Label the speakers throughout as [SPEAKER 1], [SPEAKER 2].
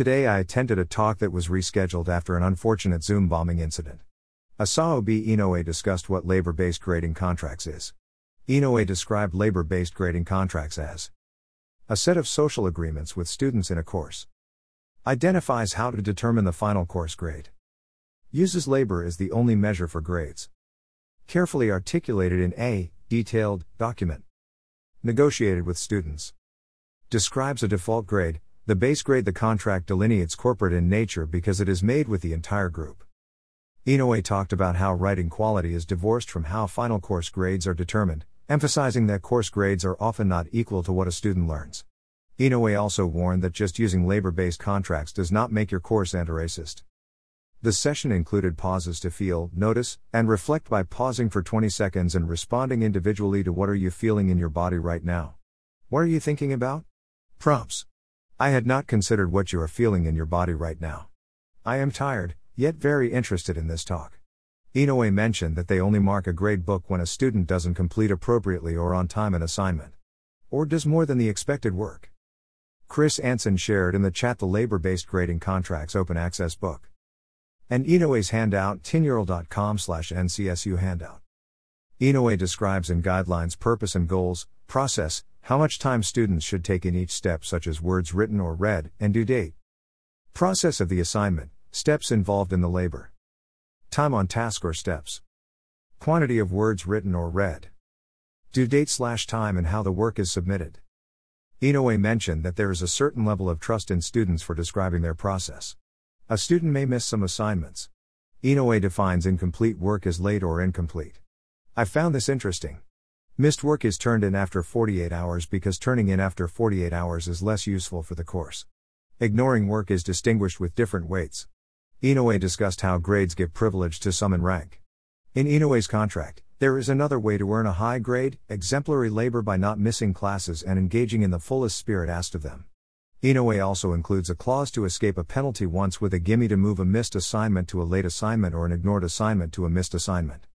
[SPEAKER 1] Today I attended a talk that was rescheduled after an unfortunate Zoom bombing incident. Asao B. Inoue discussed what labor based grading contracts is. Inoue described labor based grading contracts as a set of social agreements with students in a course. Identifies how to determine the final course grade. Uses labor as the only measure for grades. Carefully articulated in a detailed document. Negotiated with students. Describes a default grade, the base grade the contract delineates corporate in nature because it is made with the entire group. Inoue talked about how writing quality is divorced from how final course grades are determined, emphasizing that course grades are often not equal to what a student learns. Inoue also warned that just using labor based contracts does not make your course anti-racist. The session included pauses to feel, notice, and reflect by pausing for 20 seconds and responding individually to what are you feeling in your body right now. What are you thinking about? Prompts. I had not considered what you are feeling in your body right now. I am tired, yet very interested in this talk. Inoue mentioned that they only mark a grade book when a student doesn't complete appropriately or on time an assignment. Or does more than the expected work. Chris Anson shared in the chat the labor based grading contracts open access book. And Inoue's handout, tinyurl.com slash NCSU handout. Inoue describes in guidelines purpose and goals, process, how much time students should take in each step, such as words written or read, and due date. Process of the assignment, steps involved in the labor. Time on task or steps. Quantity of words written or read. Due date slash time and how the work is submitted. Inoue mentioned that there is a certain level of trust in students for describing their process. A student may miss some assignments. Inoue defines incomplete work as late or incomplete. I found this interesting. Missed work is turned in after 48 hours because turning in after 48 hours is less useful for the course. Ignoring work is distinguished with different weights. Inoue discussed how grades give privilege to some in rank. In Inoue's contract, there is another way to earn a high grade, exemplary labor by not missing classes and engaging in the fullest spirit asked of them. Inoue also includes a clause to escape a penalty once with a gimme to move a missed assignment to a late assignment or an ignored assignment to a missed assignment.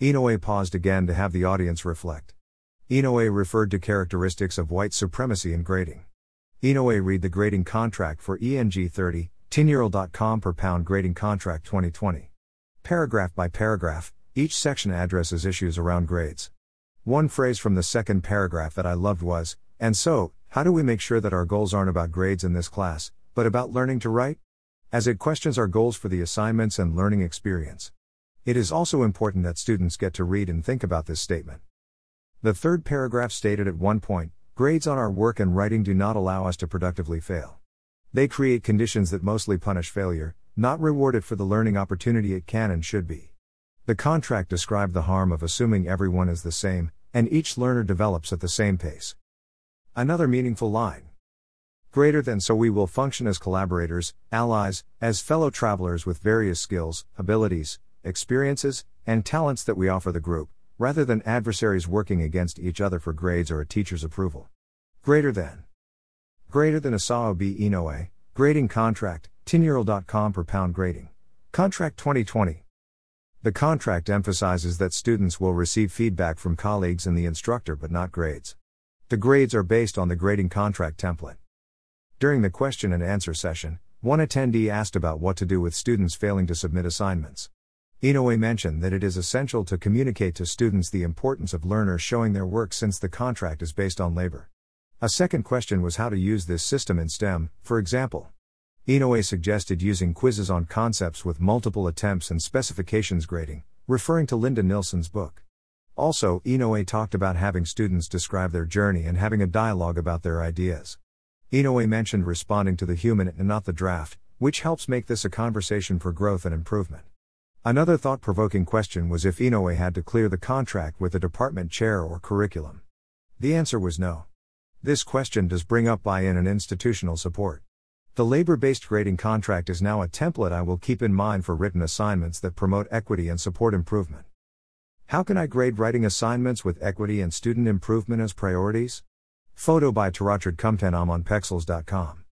[SPEAKER 1] Inoue paused again to have the audience reflect. Inoue referred to characteristics of white supremacy in grading. Inoue read the grading contract for ENG 30, tinyurl.com per pound grading contract 2020. Paragraph by paragraph, each section addresses issues around grades. One phrase from the second paragraph that I loved was, and so, how do we make sure that our goals aren't about grades in this class, but about learning to write? As it questions our goals for the assignments and learning experience. It is also important that students get to read and think about this statement. The third paragraph stated at one point grades on our work and writing do not allow us to productively fail. They create conditions that mostly punish failure, not reward it for the learning opportunity it can and should be. The contract described the harm of assuming everyone is the same, and each learner develops at the same pace. Another meaningful line. Greater than so we will function as collaborators, allies, as fellow travelers with various skills, abilities, experiences, and talents that we offer the group, rather than adversaries working against each other for grades or a teacher's approval. Greater than. Greater than Asao B. Inoue, grading contract, tinyurl.com per pound grading. Contract 2020. The contract emphasizes that students will receive feedback from colleagues and the instructor but not grades. The grades are based on the grading contract template. During the question and answer session, one attendee asked about what to do with students failing to submit assignments. Inoue mentioned that it is essential to communicate to students the importance of learners showing their work since the contract is based on labor. A second question was how to use this system in STEM, for example. Inoue suggested using quizzes on concepts with multiple attempts and specifications grading, referring to Linda Nilson's book. Also, Inoue talked about having students describe their journey and having a dialogue about their ideas. Inoue mentioned responding to the human and not the draft, which helps make this a conversation for growth and improvement. Another thought provoking question was if Inoue had to clear the contract with the department chair or curriculum. The answer was no. This question does bring up buy in and institutional support. The labor based grading contract is now a template I will keep in mind for written assignments that promote equity and support improvement. How can I grade writing assignments with equity and student improvement as priorities? Photo by Taratrid Kumten on pexels.com.